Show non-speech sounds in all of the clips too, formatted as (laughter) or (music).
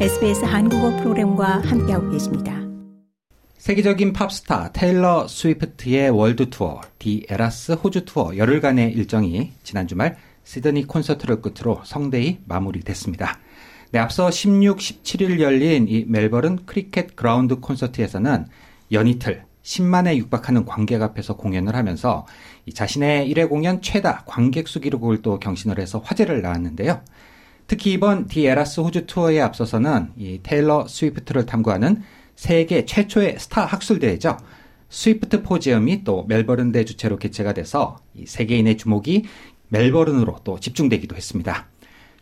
SBS 한국어 프로그램과 함께하고 계십니다. 세계적인 팝스타 테일러 스위프트의 월드 투어, The Eras 호주 투어 열흘간의 일정이 지난 주말 시드니 콘서트를 끝으로 성대히 마무리됐습니다. 네, 앞서 16, 17일 열린 이 멜버른 크리켓 그라운드 콘서트에서는 연이틀 10만에 육박하는 관객 앞에서 공연을 하면서 자신의 1회 공연 최다 관객 수 기록을 또 경신을 해서 화제를 낳았는데요. 특히 이번 The Eras 호주 투어에 앞서서는 이 테일러 스위프트를 탐구하는 세계 최초의 스타 학술 대회죠. 스위프트포지엄이 또 멜버른대 주최로 개최가 돼서 세계인의 주목이 멜버른으로 또 집중되기도 했습니다.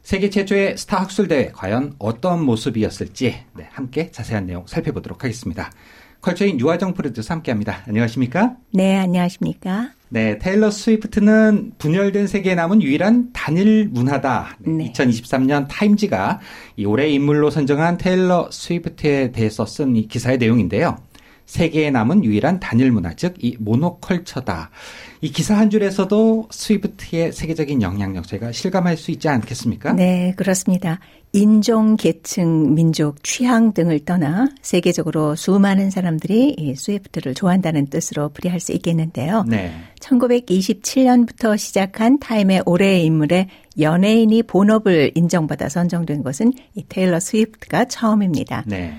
세계 최초의 스타 학술 대회 과연 어떤 모습이었을지 네, 함께 자세한 내용 살펴보도록 하겠습니다. 컬처인 유화정 프로듀서 함께합니다. 안녕하십니까? 네, 안녕하십니까? 네, 테일러 스위프트는 분열된 세계에 남은 유일한 단일 문화다. 네. 2023년 타임지가 이 올해 인물로 선정한 테일러 스위프트에 대해서 쓴 이 기사의 내용인데요. 세계에 남은 유일한 단일 문화, 즉 이 모노컬처다. 이 기사 한 줄에서도 스위프트의 세계적인 영향력 제가 실감할 수 있지 않겠습니까? 네, 그렇습니다. 인종, 계층, 민족, 취향 등을 떠나 세계적으로 수많은 사람들이 이 스위프트를 좋아한다는 뜻으로 풀이할 수 있겠는데요. 네. 1927년부터 시작한 타임의 올해의 인물에 연예인이 본업을 인정받아 선정된 것은 이 테일러 스위프트가 처음입니다. 네.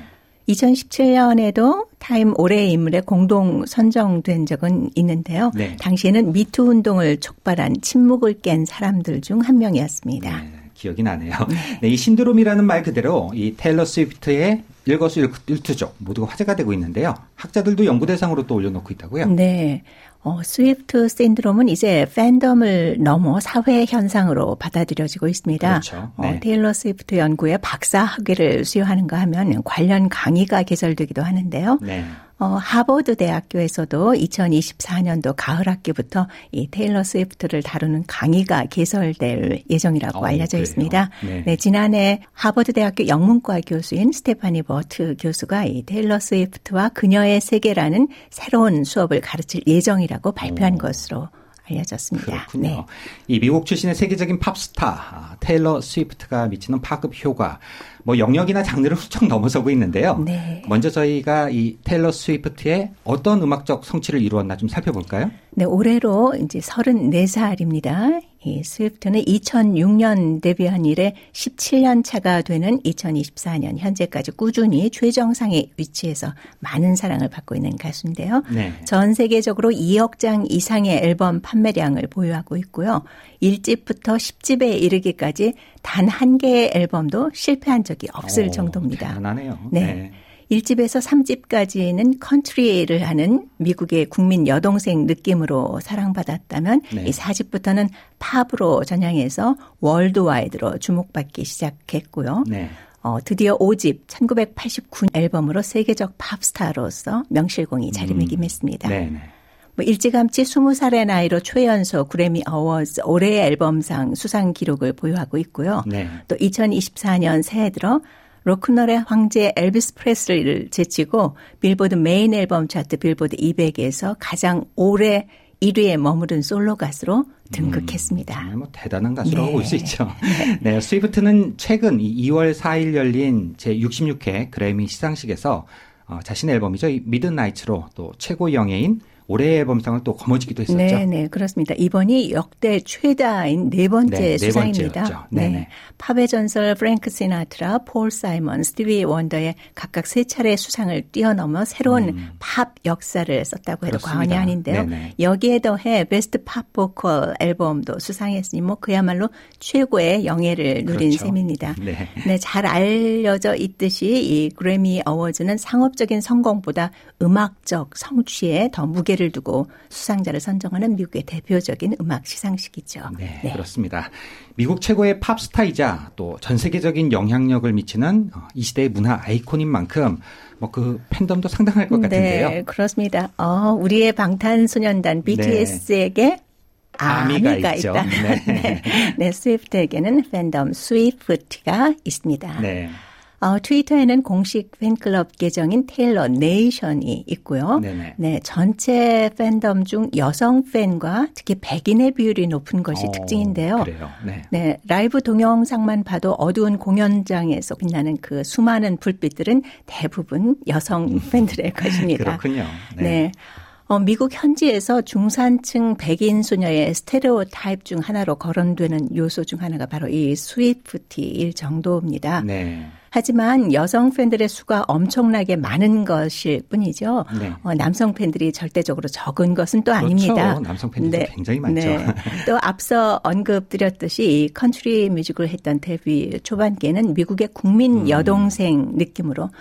2017년에도 타임 올해의 인물에 공동 선정된 적은 있는데요. 네. 당시에는 미투 운동을 촉발한 침묵을 깬 사람들 중 한 명이었습니다. 네, 기억이 나네요. 네. 네, 이 신드롬이라는 말 그대로 이 테일러 스위프트의 일거수일투족 모두가 화제가 되고 있는데요. 학자들도 연구 대상으로 또 올려놓고 있다고요? 네. 어, 스위프트 신드롬은 이제 팬덤을 넘어 사회 현상으로 받아들여지고 있습니다. 그렇죠. 어, 네. 어, 테일러 스위프트 연구에 박사 학위를 수여하는가 하면 관련 강의가 개설되기도 하는데요. 네. 어, 하버드 대학교에서도 2024년도 가을 학기부터 이 테일러 스위프트를 다루는 강의가 개설될 예정이라고 어, 알려져 그래요? 있습니다. 네. 네. 지난해 하버드 대학교 영문과 교수인 스테파니 버트 교수가 이 테일러 스위프트와 그녀의 세계라는 새로운 수업을 가르칠 예정이라고 발표한 오. 것으로 알려졌습니다. 그렇군요. 네. 이 미국 출신의 세계적인 팝스타 아, 테일러 스위프트가 미치는 파급 효과 뭐 영역이나 장르를 (laughs) 훌쩍 넘어서고 있는데요. 네. 먼저 저희가 이 테일러 스위프트의 어떤 음악적 성취를 이루었나 좀 살펴볼까요? 네, 올해로 이제 34살입니다. 이 스위프트는 2006년 데뷔한 이래 17년 차가 되는 2024년 현재까지 꾸준히 최정상의 위치에서 많은 사랑을 받고 있는 가수인데요. 네. 전 세계적으로 2억 장 이상의 앨범 판매량을 보유하고 있고요. 1집부터 10집에 이르기까지 단 한 개의 앨범도 실패한 적이 없을 오, 정도입니다. 대단하네요. 네. 네. 1집에서 3집까지는 컨트리를 하는 미국의 국민 여동생 느낌으로 사랑받았다면 네. 이 4집부터는 팝으로 전향해서 worldwide로 주목받기 시작했고요. 네. 어, 드디어 5집 1989 앨범으로 세계적 팝스타로서 명실공히 자리매김했습니다. 음. 뭐 일찌감치 20살의 나이로 최연소 그래미 어워즈 올해의 앨범상 수상 기록을 보유하고 있고요. 네. 또 2024년 새해 들어 로큰롤의 황제 엘비스 프레슬리를 제치고 빌보드 메인 앨범 차트 빌보드 200에서 가장 오래 1위에 머무른 솔로 가수로 등극했습니다. 음, 뭐 대단한 가수라고 네. 볼수 있죠. (laughs) (laughs) 네, 스위프트는 최근 2월 4일 열린 제66회 그래미 시상식에서 어, 자신의 앨범이죠. Midnights로 또 최고 영예인 올해의 앨범상을 또 거머쥐기도 했었죠. 네, 네, 그렇습니다. 이번이 역대 최다인 네 번째 네, 수상입니다. 네, 네. 팝의 전설 프랭크 시나트라, 폴 사이먼, 스티비 원더의 각각 세 차례 수상을 뛰어넘어 새로운 음. 팝 역사를 썼다고 해도 그렇습니다. 과언이 아닌데요. 네네. 여기에 더해 Best Pop Vocal Album도 수상했으니 뭐 그야말로 최고의 영예를 누린 그렇죠. 셈입니다. 네. 네, 잘 알려져 있듯이 이 그래미 어워즈는 상업적인 성공보다 음악적 성취에 더 무게를 무게를 두고 수상자를 선정하는 미국의 대표적인 음악 시상식이죠. 네, 네. 그렇습니다. 미국 최고의 팝스타이자 또 전 세계적인 영향력을 미치는 어, 이 시대의 문화 아이콘인 만큼 뭐그 팬덤도 상당할 것 같은데요. 네, 그렇습니다. 어, 우리의 방탄소년단 BTS에게 네. 아미가, 아미가 있다. 네. (laughs) 네. 네, 스위프트에게는 팬덤 Swiftie가 있습니다. 네. 어, 트위터에는 공식 팬클럽 계정인 테일러 네이션이 있고요. 네네. 네, 전체 팬덤 중 여성 팬과 특히 백인의 비율이 높은 것이 오, 어, 특징인데요. 그래요. 네. 네, 라이브 동영상만 봐도 어두운 공연장에서 빛나는 그 수많은 불빛들은 대부분 여성 음. 팬들의 것입니다. 그렇군요. 네. 네. 어, 미국 현지에서 중산층 백인 소녀의 스테레오 타입 중 하나로 거론되는 요소 중 하나가 바로 이 Swiftie일 정도입니다. 네. 하지만 여성 팬들의 수가 엄청나게 많은 것일 뿐이죠. 네. 어, 남성 팬들이 절대적으로 적은 것은 또 그렇죠. 아닙니다. 남성 팬들이 네. 굉장히 많죠. 네. (laughs) 또 앞서 언급드렸듯이 이 컨트리 뮤직을 했던 데뷔 초반기에는 미국의 국민 음. 여동생 느낌으로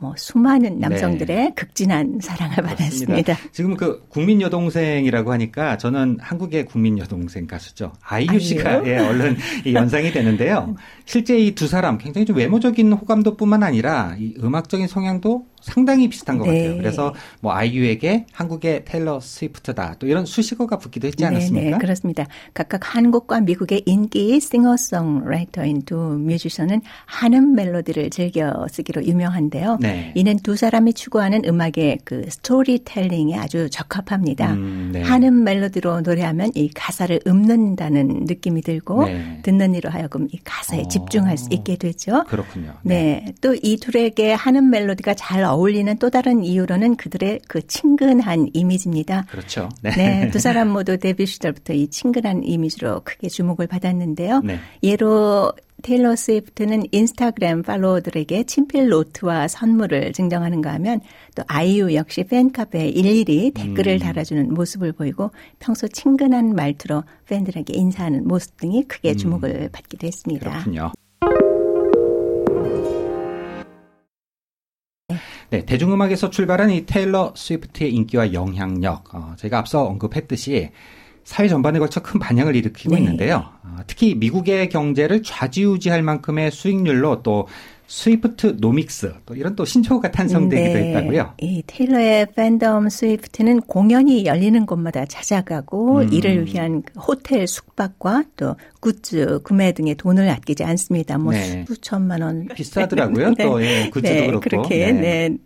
뭐 수많은 네. 남성들의 네. 극진한 사랑을. 받았습니다. 지금 그 국민 여동생이라고 하니까 저는 한국의 국민 여동생 가수죠. 아이유 씨가 예, 얼른 이 연상이 되는데요. 실제 이 두 사람 굉장히 좀 외모적인 호감도뿐만 아니라 이 음악적인 성향도 상당히 비슷한 것 네. 같아요. 그래서 뭐 아이유에게 한국의 테일러 스위프트다 또 이런 수식어가 붙기도 했지 않았습니까? 네, 네, 그렇습니다. 각각 한국과 미국의 인기 싱어송라이터인 두 뮤지션은 한음 멜로디를 즐겨 쓰기로 유명한데요. 네. 이는 두 사람이 추구하는 음악의 그 스토리텔링에 아주 적합합니다. 음, 네. 한음 멜로디로 노래하면 이 가사를 읊는다는 느낌이 들고 네. 듣는 이로 하여금 이 가사에 어, 집중할 수 있게 되죠. 그렇군요. 네, 네. 또이 둘에게 한음 멜로디가 잘 어울리는 또 다른 이유로는 그들의 그 친근한 이미지입니다. 그렇죠. 네. 네. 두 사람 모두 데뷔 시절부터 이 친근한 이미지로 크게 주목을 받았는데요. 네. 예로 테일러 스위프트는 인스타그램 팔로워들에게 친필 노트와 선물을 증정하는가 하면 또 아이유 역시 팬카페에 일일이 댓글을 음. 달아주는 모습을 보이고 평소 친근한 말투로 팬들에게 인사하는 모습 등이 크게 음. 주목을 음. 받기도 했습니다. 그렇군요. 네, 대중음악에서 출발한 이 테일러 스위프트의 인기와 영향력, 어, 제가 앞서 언급했듯이 사회 전반에 걸쳐 큰 반향을 일으키고 네. 있는데요. 어, 특히 미국의 경제를 좌지우지할 만큼의 수익률로 또 스위프트 노믹스 또 이런 또 신조어가 탄생되기도 네. 했다고요. 이 테일러의 팬덤 스위프티는 공연이 열리는 곳마다 찾아가고 음. 이를 위한 그 호텔 숙박과 또 굿즈 구매 등에 돈을 아끼지 않습니다. 뭐 네. 수천만 원 비싸더라고요. 네. (laughs) 또 예, 굿즈도 네. 그렇고. 그렇게 네.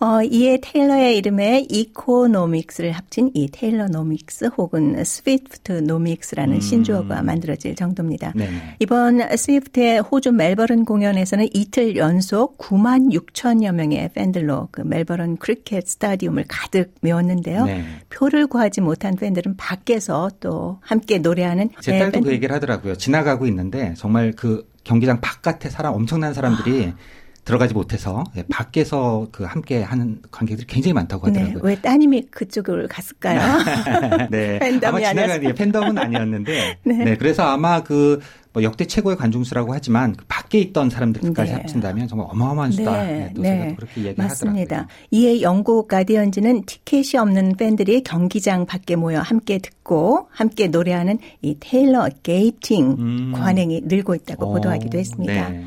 네. 어, 이에 테일러의 이름에 economics를 합친 이 테일러노믹스 혹은 스위프트노믹스라는 음. 신조어가 만들어질 정도입니다. 네 이번 스위프트의 호주 멜버른 공연에서는 이틀 연속 9만 6천여 명의 팬들로 그 멜버른 크리켓 스타디움을 가득 메웠는데요. 네. 표를 구하지 못한 팬들은 밖에서 또 함께 노래하는 제 딸도 네, 그 얘기를 하더라고요. 지나가고 있는데 정말 그 경기장 바깥에 사람 엄청난 사람들이 아. 들어가지 못해서 예, 밖에서 그 함께 하는 관객들이 굉장히 많다고 네, 하더라고요. 네, 왜 따님이 그쪽을 갔을까요? (laughs) 네, (laughs) 팬덤이 아마 지나간 예, 팬덤은 아니었는데, (laughs) 네. 네. 그래서 아마 그 뭐 역대 최고의 관중수라고 하지만 그 밖에 있던 사람들까지 네. 합친다면 정말 어마어마한 수다. 네, 네, 네. 그렇게 얘기하더라고요. 맞습니다. 이에 영국 가디언즈는 티켓이 없는 팬들이 경기장 밖에 모여 함께 듣고 함께 노래하는 이 테일러 게이팅 음. 관행이 늘고 있다고 오, 보도하기도 했습니다. 네.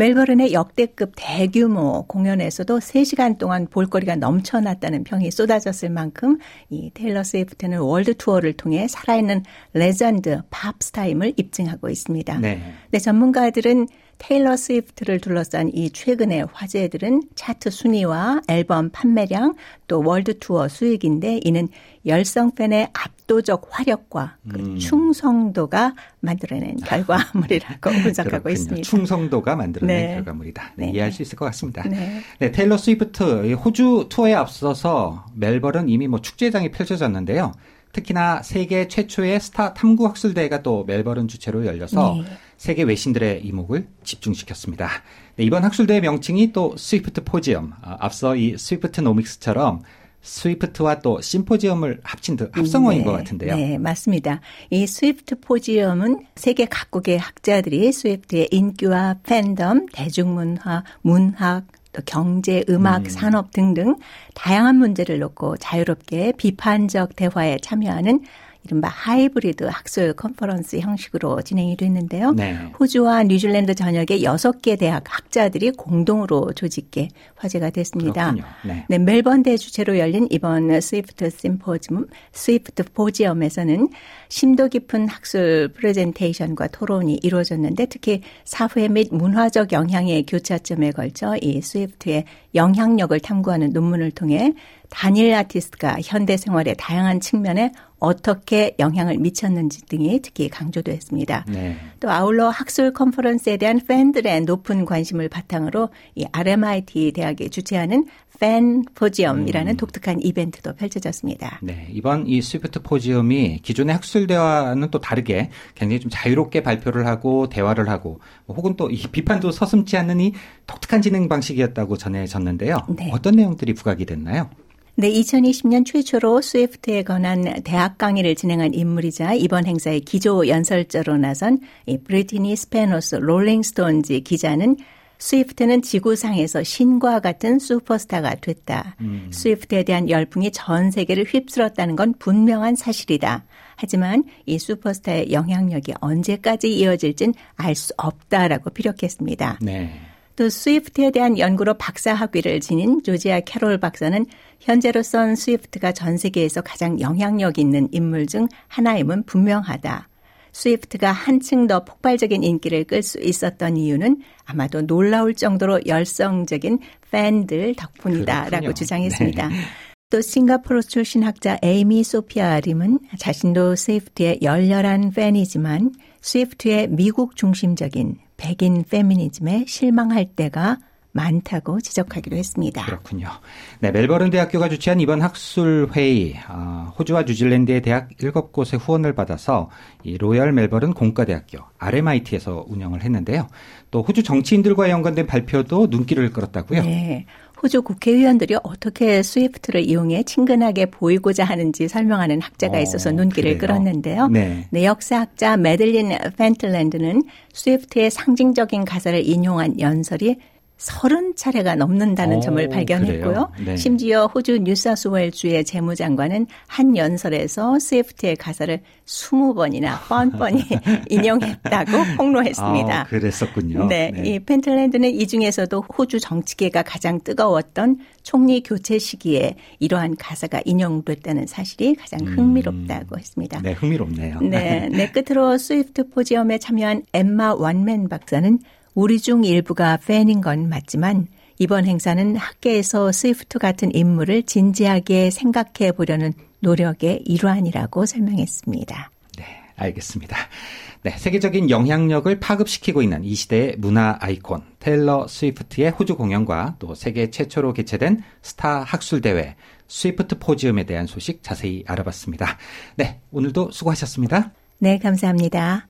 멜버른의 역대급 대규모 공연에서도 3시간 동안 볼거리가 넘쳐났다는 평이 쏟아졌을 만큼 이 테일러 스위프트는 월드 투어를 통해 살아있는 레전드 팝 스타임을 입증하고 있습니다. 네. 네, 전문가들은 테일러 스위프트를 둘러싼 이 최근의 화제들은 차트 순위와 앨범 판매량 또 월드 투어 수익인데 이는 열성 팬의 압도적 화력과 그 음. 충성도가 만들어낸 (laughs) 결과물이라고 분석하고 그렇군요. 있습니다. 충성도가 만들어낸 네. 결과물이다. 네, 네. 이해할 수 있을 것 같습니다. 네. 네, 테일러 스위프트 호주 투어에 앞서서 멜버른 이미 뭐 축제장이 펼쳐졌는데요. 특히나 세계 최초의 스타 탐구 학술 대회가 또 멜버른 주최로 열려서 네. 세계 외신들의 이목을 집중시켰습니다. 네, 이번 학술대회 명칭이 또 스위프트 포지엄. 아, 앞서 이 스위프트 노믹스처럼 스위프트와 또 심포지엄을 합친 듯 합성어인 네, 것 같은데요. 네, 맞습니다. 이 스위프트 포지엄은 세계 각국의 학자들이 스위프트의 인기와 팬덤, 대중문화, 문학, 또 경제, 음악, 음. 산업 등등 다양한 문제를 놓고 자유롭게 비판적 대화에 참여하는 이른바 하이브리드 학술 컨퍼런스 형식으로 진행이 됐는데요. 네. 호주와 뉴질랜드 전역의 6개 대학 학자들이 공동으로 조직해 화제가 됐습니다. 네. 네, 멜번대 주최로 열린 이번 스위프트 심포지움, 스위프트 포지엄에서는 심도 깊은 학술 프레젠테이션과 토론이 이루어졌는데 특히 사회 및 문화적 영향의 교차점에 걸쳐 이 스위프트의 영향력을 탐구하는 논문을 통해 단일 아티스트가 현대 생활의 다양한 측면에 어떻게 영향을 미쳤는지 등이 특히 강조됐습니다. 네. 또 아울러 학술 컨퍼런스에 대한 팬들의 높은 관심을 바탕으로 이 RMIT 대학이 주최하는 팬 포지엄이라는 음. 독특한 이벤트도 펼쳐졌습니다. 네, 이번 이 스위프트 포지엄이 기존의 학술 대화는 또 다르게 굉장히 좀 자유롭게 발표를 하고 대화를 하고 뭐 혹은 또이 비판도 서슴지 않는 이 독특한 진행 방식이었다고 전해졌는데요. 네. 어떤 내용들이 부각이 됐나요? 네, 2020년 최초로 스위프트에 관한 대학 강의를 진행한 인물이자 이번 행사의 기조 연설자로 나선 이 브리트니 스파노스 롤링스톤즈 기자는 스위프트는 지구상에서 신과 같은 슈퍼스타가 됐다. 음. 스위프트에 대한 열풍이 전 세계를 휩쓸었다는 건 분명한 사실이다. 하지만 이 슈퍼스타의 영향력이 언제까지 이어질진 알 수 없다라고 피력했습니다. 네. 또 스위프트에 대한 연구로 박사 학위를 지닌 조지아 캐롤 박사는 현재로선 스위프트가 전 세계에서 가장 영향력 있는 인물 중 하나임은 분명하다. 스위프트가 한층 더 폭발적인 인기를 끌 수 있었던 이유는 아마도 놀라울 정도로 열성적인 팬들 덕분이다라고 주장했습니다. 네. 또 싱가포르 출신 학자 에이미 소피아 림은 자신도 스위프트의 열렬한 팬이지만 스위프트의 미국 중심적인 백인 페미니즘에 실망할 때가 많다고 지적하기도 했습니다. 그렇군요. 네, 멜버른 대학교가 주최한 이번 학술 회의, 어, 호주와 뉴질랜드의 대학 7곳의 후원을 받아서 이 로열 멜버른 공과대학교 RMIT에서 운영을 했는데요. 또 호주 정치인들과 연관된 발표도 눈길을 끌었다고요. 네. 호주 국회의원들이 어떻게 스위프트를 이용해 친근하게 보이고자 하는지 설명하는 학자가 어, 있어서 눈길을 그래요? 끌었는데요. 네. 네, 역사학자 매들린 펜틀랜드는 스위프트의 상징적인 가사를 인용한 연설이 서른 차례가 넘는다는 오, 점을 발견했고요. 네. 심지어 호주 뉴사우스웨일주의 재무장관은 한 연설에서 스위프트의 가사를 20번이나 뻔뻔히 (laughs) 인용했다고 폭로했습니다. 아, 그랬었군요. 네, 네. 이 펜틀랜드는 이 중에서도 호주 정치계가 가장 뜨거웠던 총리 교체 시기에 이러한 가사가 인용됐다는 사실이 가장 음. 흥미롭다고 음, 했습니다. 네, 흥미롭네요. 네, 네 끝으로 스위프트 포지엄에 참여한 엠마 원맨 박사는 우리 중 일부가 팬인 건 맞지만 이번 행사는 학계에서 스위프트 같은 인물을 진지하게 생각해 보려는 노력의 일환이라고 설명했습니다. 네, 알겠습니다. 네, 세계적인 영향력을 파급시키고 있는 이 시대의 문화 아이콘 테일러 스위프트의 호주 공연과 또 세계 최초로 개최된 스타 학술 대회 스위프트 포지엄에 대한 소식 자세히 알아봤습니다. 네, 오늘도 수고하셨습니다. 네, 감사합니다.